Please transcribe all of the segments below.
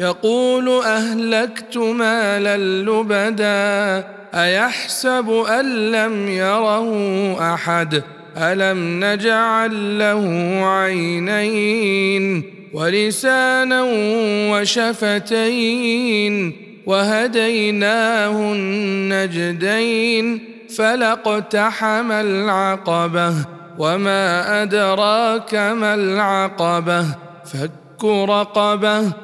يقول أهلكت مالا لبدا أيحسب أن لم يره أحد؟ ألم نجعل له عينين ولسانا وشفتين وهديناه النجدين فلاقتحم العقبة وما أدراك ما العقبة؟ فك رقبة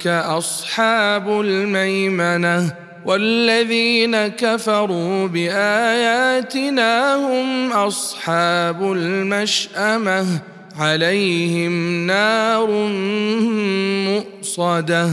أولئك أصحاب الميمنة والذين كفروا بآياتنا هم أصحاب المشأمة عليهم نار مؤصدة